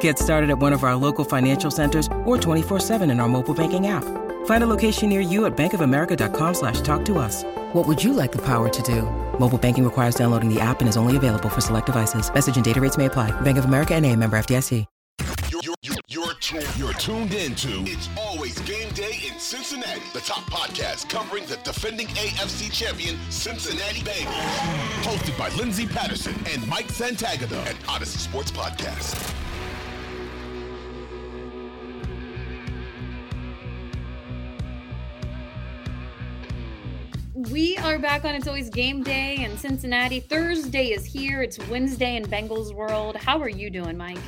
Get started at one of our local financial centers or 24-7 in our mobile banking app. Find a location near you at bankofamerica.com slash talk to us. What would you like the power to do? Mobile banking requires downloading the app and is only available for select devices. Message and data rates may apply. Bank of America and a member FDIC. You're, you're, you're, tuned, you're tuned into It's Always Game Day in Cincinnati, the top podcast covering the defending AFC champion Cincinnati Bengals. Hosted by Lindsay Patterson and Mike Santagata, at Audacy Sports Podcast. We are back on It's Always Game Day in Cincinnati. Thursday is here. It's Wednesday in Bengals world. How are you doing, Mike?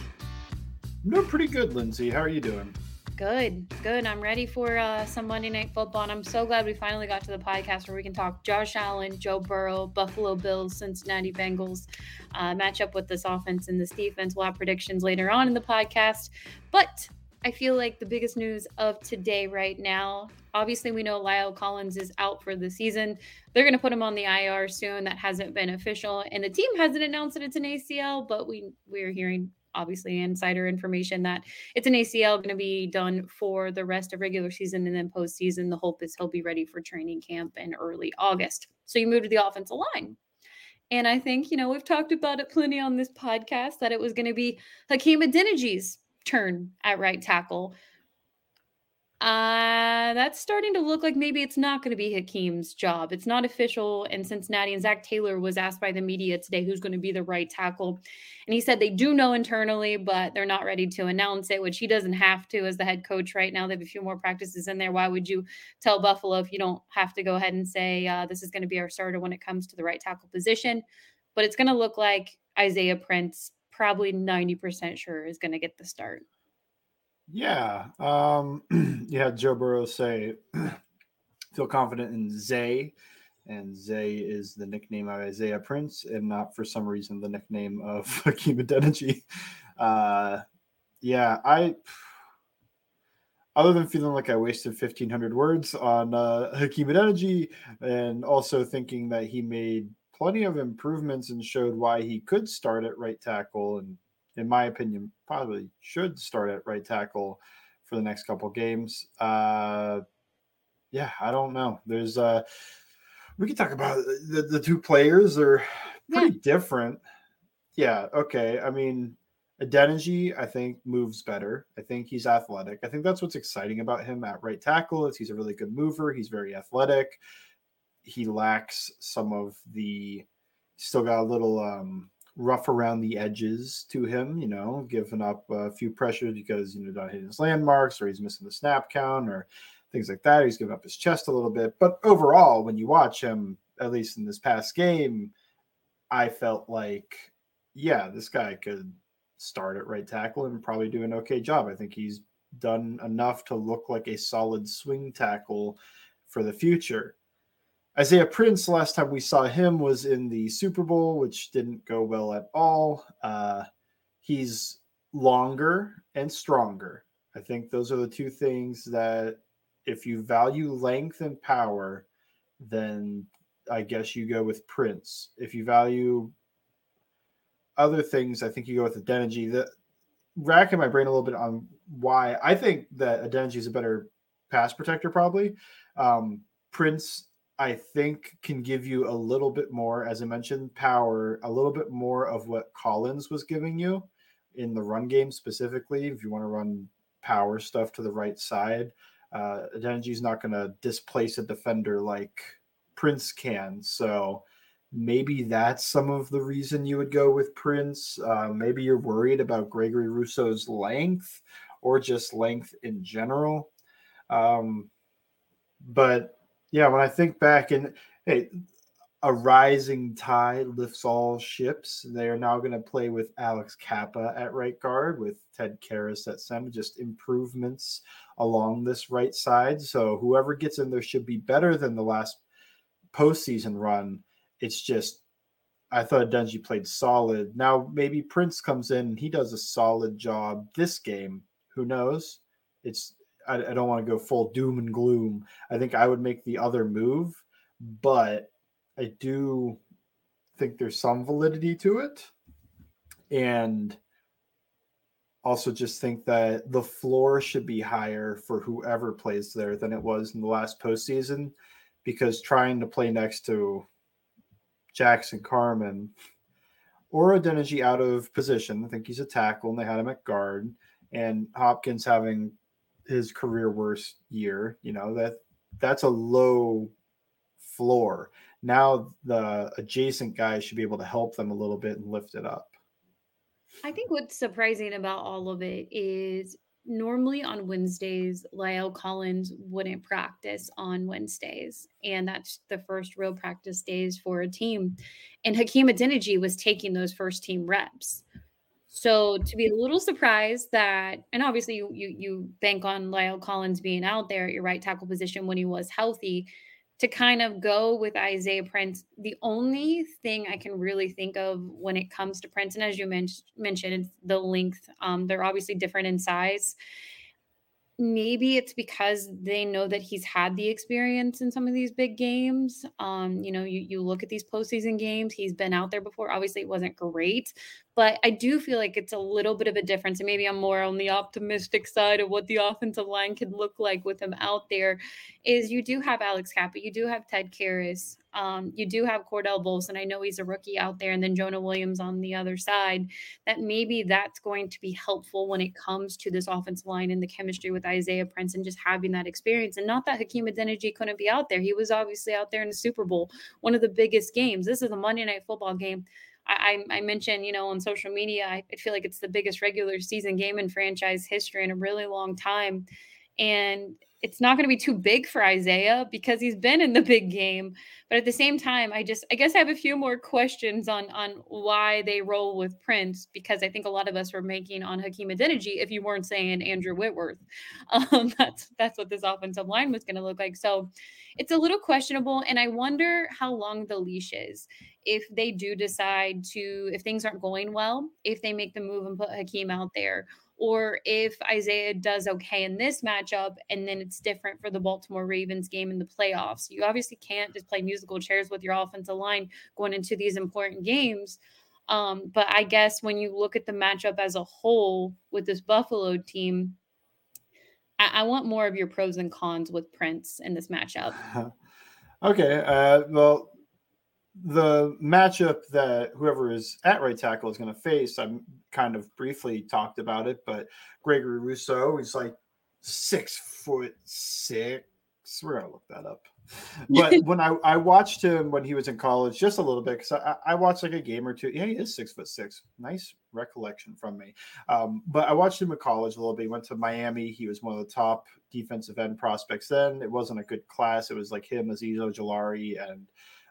I'm doing pretty good, Lindsay. How are you doing? Good, good. I'm ready for uh, some Monday Night Football, and I'm so glad we finally got to the podcast where we can talk Josh Allen, Joe Burrow, Buffalo Bills, Cincinnati Bengals, uh, match up with this offense and this defense. We'll have predictions later on in the podcast, but I feel like the biggest news of today, right now, obviously, we know La'el Collins is out for the season. They're going to put him on the IR soon. That hasn't been official, and the team hasn't announced that it's an ACL, but we we're hearing obviously insider information that it's an ACL going to be done for the rest of regular season and then postseason. The hope is he'll be ready for training camp in early August. So you move to the offensive line. And I think, you know, we've talked about it plenty on this podcast that it was going to be Hakeem Adeniji turn at right tackle. Uh, that's starting to look like maybe it's not going to be Hakeem's job. It's not official in Cincinnati. And Zac Taylor was asked by the media today who's going to be the right tackle. And he said they do know internally, but they're not ready to announce it, which he doesn't have to as the head coach right now. They have a few more practices in there. Why would you tell Buffalo if you don't have to go ahead and say uh, this is going to be our starter when it comes to the right tackle position? But it's going to look like Isaiah Prince probably 90% sure is going to get the start. Yeah. Um, you had Joe Burrow say, feel confident in Zay. And Zay is the nickname of Isaiah Prince and not for some reason the nickname of Hakeem Adeniji. Uh, yeah, I, other than feeling like I wasted 1,500 words on uh, Hakeem Adeniji and also thinking that he made plenty of improvements and showed why he could start at right tackle and in my opinion probably should start at right tackle for the next couple games uh yeah i don't know there's uh we could talk about the, the two players are pretty yeah. different yeah okay i mean Adeniji, I think, moves better. I think he's athletic. I think that's what's exciting about him at right tackle is he's a really good mover. He's very athletic he lacks some of the still got a little um, rough around the edges to him, you know, giving up a few pressures because you know not hitting his landmarks or he's missing the snap count or things like that. He's giving up his chest a little bit. But overall, when you watch him, at least in this past game, I felt like, yeah, this guy could start at right tackle and probably do an okay job. I think he's done enough to look like a solid swing tackle for the future. Isaiah Prince, last time we saw him was in the Super Bowl, which didn't go well at all. Uh, he's longer and stronger. I think those are the two things that, if you value length and power, then I guess you go with Prince. If you value other things, I think you go with Adeniji. The racking my brain a little bit on why I think that Adeniji is a better pass protector, probably. Um, Prince I think can give you a little bit more, as I mentioned, power, a little bit more of what Collins was giving you in the run game specifically. If you want to run power stuff to the right side, uh, is not going to displace a defender like Prince can. So maybe that's some of the reason you would go with Prince. Uh, maybe you're worried about Gregory Rousseau's length or just length in general. Um, but yeah, when I think back and hey, a rising tide lifts all ships. They are now going to play with Alex Cappa at right guard, with Ted Karras at center. Just improvements along this right side. So whoever gets in there should be better than the last postseason run. It's just I thought Denji played solid. Now maybe Prince comes in and he does a solid job this game. Who knows? It's I, I don't want to go full doom and gloom. I think I would make the other move, but I do think there's some validity to it. And also just think that the floor should be higher for whoever plays there than it was in the last postseason because trying to play next to Jackson Carman or Adeniji out of position. I think he's a tackle and they had him at guard. And Hopkins having his career worst year, you know, that that's a low floor. Now the adjacent guys should be able to help them a little bit and lift it up. I think what's surprising about all of it is normally on Wednesdays, La'el Collins wouldn't practice on Wednesdays. And that's the first real practice days for a team. And Hakeem Adeniji was taking those first team reps. So to be a little surprised that, and obviously you you, you bank on La'el Collins being out there at your right tackle position when he was healthy, to kind of go with Isaiah Prince, the only thing I can really think of when it comes to Prince, and as you men- mentioned, the length, um, they're obviously different in size maybe it's because they know that he's had the experience in some of these big games. Um, you know, you, you look at these postseason games, he's been out there before. Obviously, it wasn't great, but I do feel like it's a little bit of a difference. And maybe I'm more on the optimistic side of what the offensive line can look like with him out there. Is you do have Alex Cappa, you do have Ted Karras, um, you do have Cordell Volson. I know he's a rookie out there, and then Jonah Williams on the other side. That maybe that's going to be helpful when it comes to this offensive line and the chemistry with Isaiah Prince and just having that experience. And not that Hakeem Adeniji couldn't be out there. He was obviously out there in the Super Bowl, one of the biggest games. This is a Monday night football game. I, I, mentioned, you know, on social media, I feel like it's the biggest regular season game in franchise history in a really long time. And it's not going to be too big for Isaiah because he's been in the big game. But at the same time, I just I guess I have a few more questions on on why they roll with Prince because I think a lot of us were making on Hakeem Adeniji if you weren't saying Andrew Whitworth. Um, that's that's what this offensive line was going to look like. So it's a little questionable, and I wonder how long the leash is if they do decide to if things aren't going well, if they make the move and put Hakeem out there or if Isaiah does okay in this matchup and then it's different for the Baltimore Ravens game in the playoffs. You obviously can't just play musical chairs with your offensive line going into these important games. Um, but I guess when you look at the matchup as a whole with this Buffalo team, I, I want more of your pros and cons with Prince in this matchup. okay. Uh, well, the matchup that whoever is at right tackle is going to face, I'm kind of briefly talked about it, but Gregory Rousseau is like six foot six. We're gonna look that up. But when I, I watched him when he was in college, just a little bit, because I, I watched like a game or two. Yeah, he is six foot six. Nice recollection from me. Um, but I watched him in college a little bit. He went to Miami. He was one of the top defensive end prospects then. It wasn't a good class. It was like him, Azeez Ojulari, and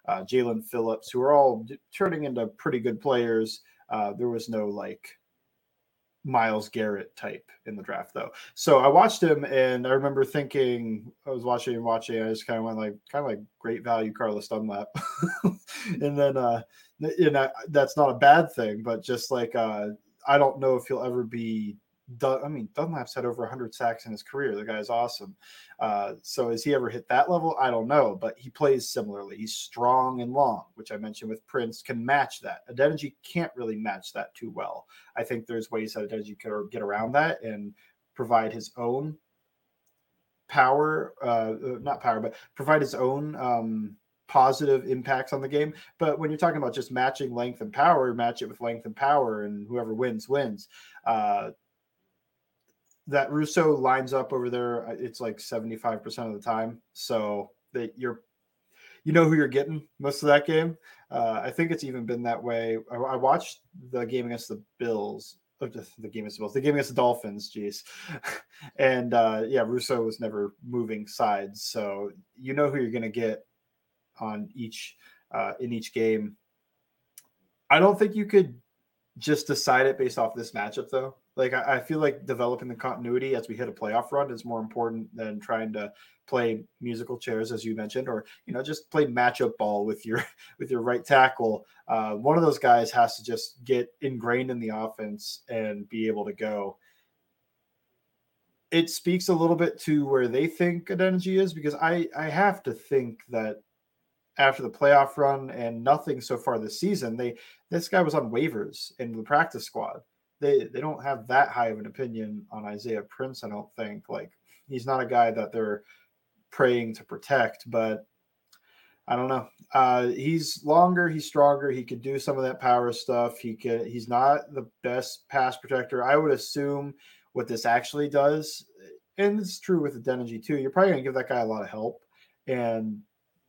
uh, Jaelan Phillips, who are all turning into pretty good players. Uh, there was no like Myles Garrett type in the draft though. So I watched him and I remember thinking I was watching and watching. I just kind of went like kind of like great value Carlos Dunlap, and then uh, you know that's not a bad thing, but just like uh, I don't know if he'll ever be I mean, Dunlap's had over 100 sacks in his career. The guy's awesome. Uh, so has he ever hit that level? I don't know, but he plays similarly. He's strong and long, which I mentioned with Prince, can match that. Adeniji can't really match that too well. I think there's ways that Adeniji could get around that and provide his own power, uh, uh, not power, but provide his own um, positive impacts on the game. But when you're talking about just matching length and power, match it with length and power, and whoever wins wins. Uh, that Rousseau lines up over there. Uh, it's like 75% of the time. So that you're, you know who you're getting most of that game. Uh, I think it's even been that way. I, I watched the game against the Bills the, the game against the Bills, the game against the Dolphins, jeez. and uh, yeah, Rousseau was never moving sides, so you know who you're going to get on each uh, in each game. I don't think you could just decide it based off this matchup, though. Like I, I feel like developing the continuity as we hit a playoff run is more important than trying to play musical chairs, as you mentioned, or you know, just play matchup ball with your with your right tackle. Uh, one of those guys has to just get ingrained in the offense and be able to go. It speaks a little bit to where they think Adeniji is because I I have to think that after the playoff run and nothing so far this season, they this guy was on waivers in the practice squad. They they don't have that high of an opinion on Isaiah Prince. I don't think like he's not a guy that they're praying to protect, but I don't know. Uh, he's longer, he's stronger. He could do some of that power stuff. He could. He's not the best pass protector. I would assume what this actually does, and it's true with Adeniji too. You're probably gonna give that guy a lot of help, and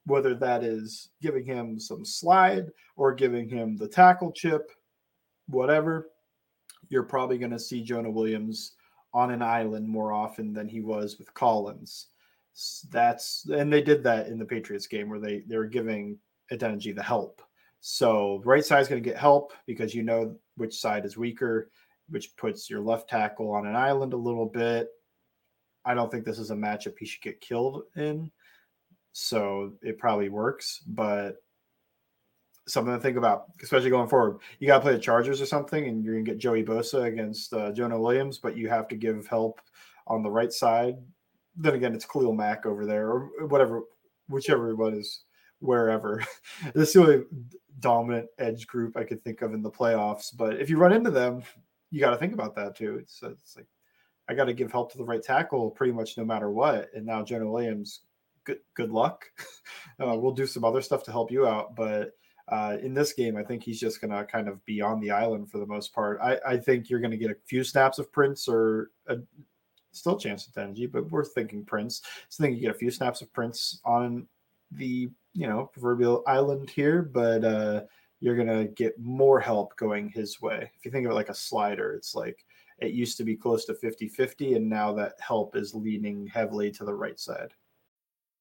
whether that is giving him some slide or giving him the tackle chip, whatever, you're probably going to see Jonah Williams on an island more often than he was with Collins that's and they did that in the Patriots game where they they were giving Adeniji the help. So right side is going to get help because you know which side is weaker, which puts your left tackle on an island a little bit. I don't think this is a matchup he should get killed in. So it probably works, but something to think about, especially going forward. You got to play the Chargers or something, and you're going to get Joey Bosa against uh, Jonah Williams, but you have to give help on the right side then again, it's Khalil Mack over there, or whatever, whichever one is wherever. this is the only dominant edge group I could think of in the playoffs. But if you run into them, you got to think about that too. It's, it's like I got to give help to the right tackle pretty much no matter what. And now Jonah Williams, good good luck. uh, we'll do some other stuff to help you out, but. Uh, in this game, I think he's just going to kind of be on the island for the most part. I, I think you're going to get a few snaps of Prince or a, still chance at Denji, but we're thinking Prince. So I think you get a few snaps of Prince on the you know proverbial island here, but uh, you're gonna get more help going his way. If you think of it like a slider, it's like it used to be close to 50-50, and now that help is leaning heavily to the right side.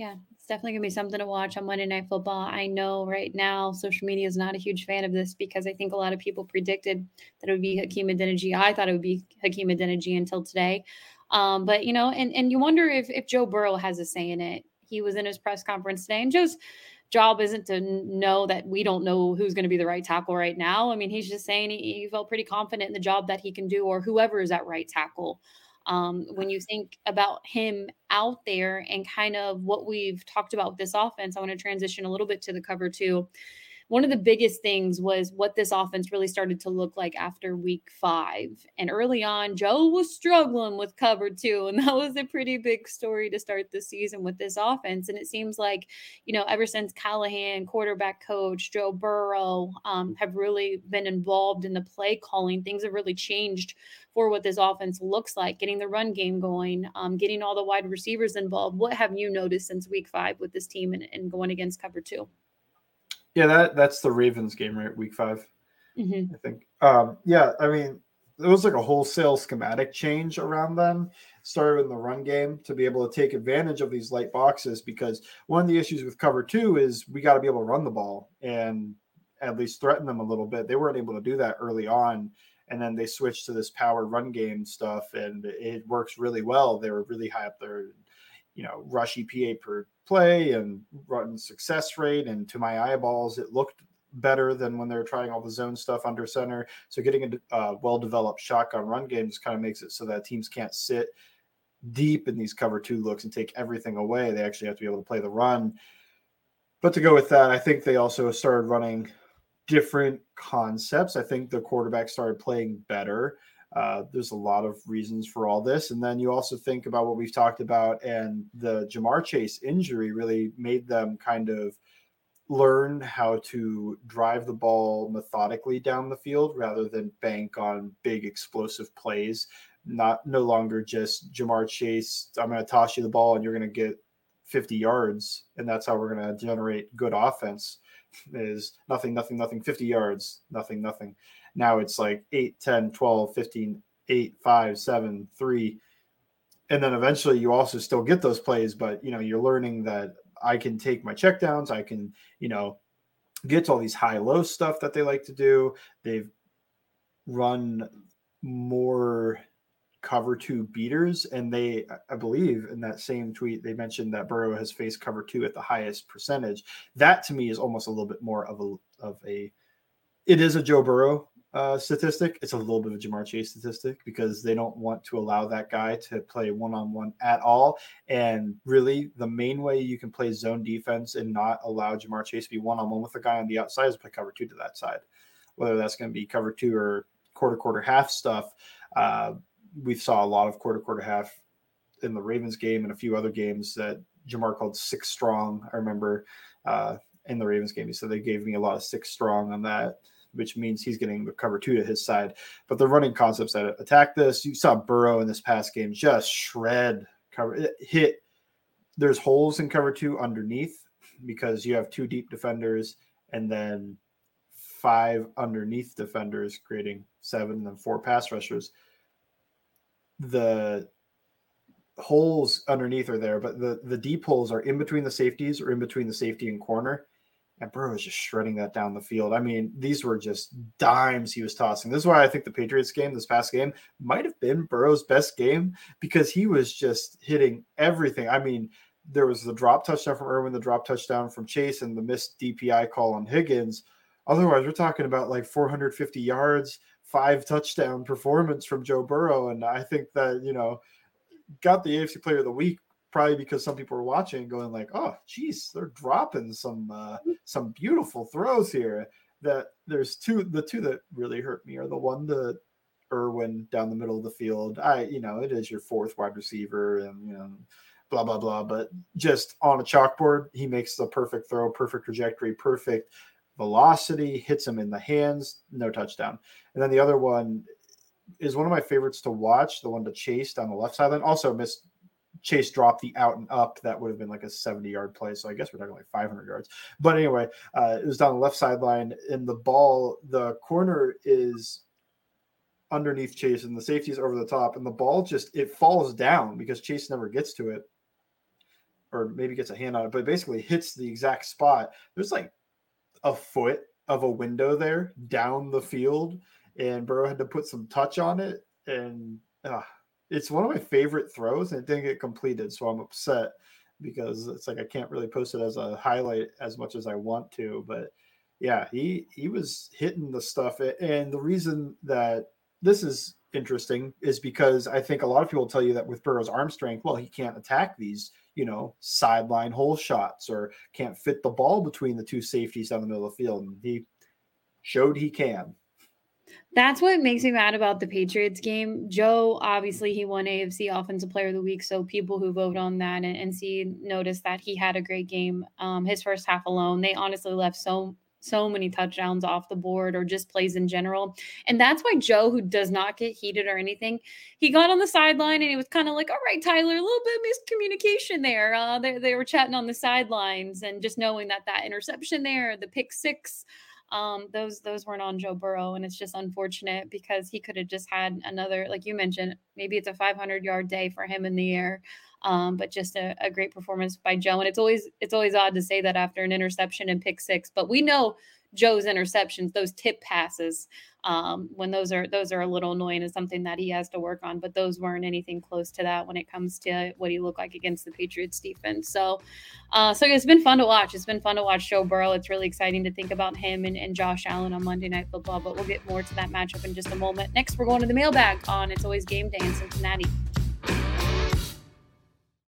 Yeah, it's definitely going to be something to watch on Monday Night Football. I know right now social media is not a huge fan of this because I think a lot of people predicted that it would be Hakeem Adeniji. I thought it would be Hakeem Adeniji until today. Um, but you know, and and you wonder if if Joe Burrow has a say in it. He was in his press conference today, and Joe's job isn't to know that we don't know who's going to be the right tackle right now. I mean, he's just saying he, he felt pretty confident in the job that he can do, or whoever is at right tackle um, when you think about him out there and kind of what we've talked about with this offense, I want to transition a little bit to the cover two one of the biggest things was what this offense really started to look like after week five. And early on, Joe was struggling with cover two. And that was a pretty big story to start the season with this offense. And it seems like, you know, ever since Callahan, quarterback coach, Joe Burrow, um, have really been involved in the play calling, things have really changed for what this offense looks like, getting the run game going, um, getting all the wide receivers involved. What have you noticed since week five with this team and, and going against cover two? Yeah, that that's the Ravens game, right? Week 5 mm-hmm. I think. Um, yeah, I mean, it was like a wholesale schematic change around them. Started in the run game to be able to take advantage of these light boxes because one of the issues with cover two is we got to be able to run the ball and at least threaten them a little bit. They weren't able to do that early on. And then they switched to this power run game stuff, and it works really well. They were really high up there you know, rush EPA per play and run success rate. And to my eyeballs, it looked better than when they're trying all the zone stuff under center. So getting a uh, well-developed shotgun run game just kind of makes it so that teams can't sit deep in these cover two looks and take everything away. They actually have to be able to play the run. but to go with that, I think they also started running different concepts. I think the quarterback started playing better. Uh, there's a lot of reasons for all this. And then you also think about what we've talked about, and the Ja'Marr Chase injury really made them kind of learn how to drive the ball methodically down the field rather than bank on big explosive plays. Not no longer just Ja'Marr Chase, I'm going to toss you the ball and you're going to get 50 yards, and that's how we're going to generate good offense. Is nothing, nothing, nothing, 50 yards, nothing, nothing. Now it's like 8, 10, 12, 15, 8, 5, 7, 3. And then eventually you also still get those plays, but you know, you're learning that I can take my checkdowns, I can, you know, get to all these high low stuff that they like to do. They've run more cover two beaters. And they, I believe, in that same tweet, they mentioned that Burrow has faced cover two at the highest percentage. That to me is almost a little bit more of a of a. It is a Joe Burrow uh, statistic. It's a little bit of a Ja'Marr Chase statistic because they don't want to allow that guy to play one on one at all. And really, the main way you can play zone defense and not allow Ja'Marr Chase to be one on one with the guy on the outside is play cover two to that side, whether that's going to be cover two or quarter, quarter, half stuff. Uh, we saw a lot of quarter, quarter, half in the Ravens game and a few other games that Ja'Marr called six strong. I remember uh, in the Ravens game, he said they gave me a lot of six strong on that which means he's getting the cover two to his side. But the running concepts that attack this, you saw Burrow in this past game just shred cover hit. There's holes in cover two underneath because you have two deep defenders and then five underneath defenders, creating seven and then four pass rushers. The holes underneath are there, but the the deep holes are in between the safeties or in between the safety and corner and Burrow was just shredding that down the field. I mean, these were just dimes he was tossing. This is why I think the Patriots game, this past game, might have been Burrow's best game because he was just hitting everything. I mean, there was the drop touchdown from Irwin, the drop touchdown from Chase, and the missed DPI call on Higgins. Otherwise, we're talking about like 450 yards, five touchdown performance from Joe Burrow. And I think that, you know, got the AFC player of the week probably because some people were watching going like, oh, geez, they're dropping some uh, mm. some beautiful throws here. That there's two, the two that really hurt me are the one that Irwin down the middle of the field. I, you know, it is your fourth wide receiver and, you know, blah, blah, blah. But just on a chalkboard, he makes the perfect throw, perfect trajectory, perfect velocity, hits him in the hands, no touchdown. And then the other one is one of my favorites to watch, the one to chase down the left sideline. Also missed Chase dropped the out and up. That would have been like a 70 yard play. So I guess we're talking like 500 yards. But anyway, uh, it was down the left sideline. And the ball, the corner is underneath Chase and the safety is over the top. And the ball just, it falls down because Chase never gets to it or maybe gets a hand on it, but basically hits the exact spot. There's like a foot of a window there down the field. And Burrow had to put some touch on it. And, uh, it's one of my favorite throws and it didn't get completed. So I'm upset because it's like I can't really post it as a highlight as much as I want to. But yeah, he he was hitting the stuff. And the reason that this is interesting is because I think a lot of people tell you that with Burrow's arm strength, well, he can't attack these, you know, sideline hole shots or can't fit the ball between the two safeties down the middle of the field. And he showed he can. That's what makes me mad about the Patriots game. Joe, obviously, he won AFC Offensive Player of the Week. So people who vote on that and, and see notice that he had a great game. Um, his first half alone, they honestly left so so many touchdowns off the board or just plays in general. And that's why Joe, who does not get heated or anything, he got on the sideline and he was kind of like, all right, Tyler, a little bit of miscommunication there. Uh, they, they were chatting on the sidelines and just knowing that that interception there, the pick six, um, those those weren't on Joe Burrow, and it's just unfortunate because he could have just had another, like you mentioned, maybe it's a 500 yard day for him in the air, um, but just a, a great performance by Joe. And it's always it's always odd to say that after an interception and pick six, but we know Joe's interceptions, those tip passes, um, when those are those are a little annoying is something that he has to work on. But those weren't anything close to that when it comes to what he looked like against the Patriots defense. So, uh, so it's been fun to watch. It's been fun to watch Joe Burrow. It's really exciting to think about him and, and Josh Allen on Monday Night Football. But we'll get more to that matchup in just a moment. Next, we're going to the mailbag on It's Always Game Day in Cincinnati.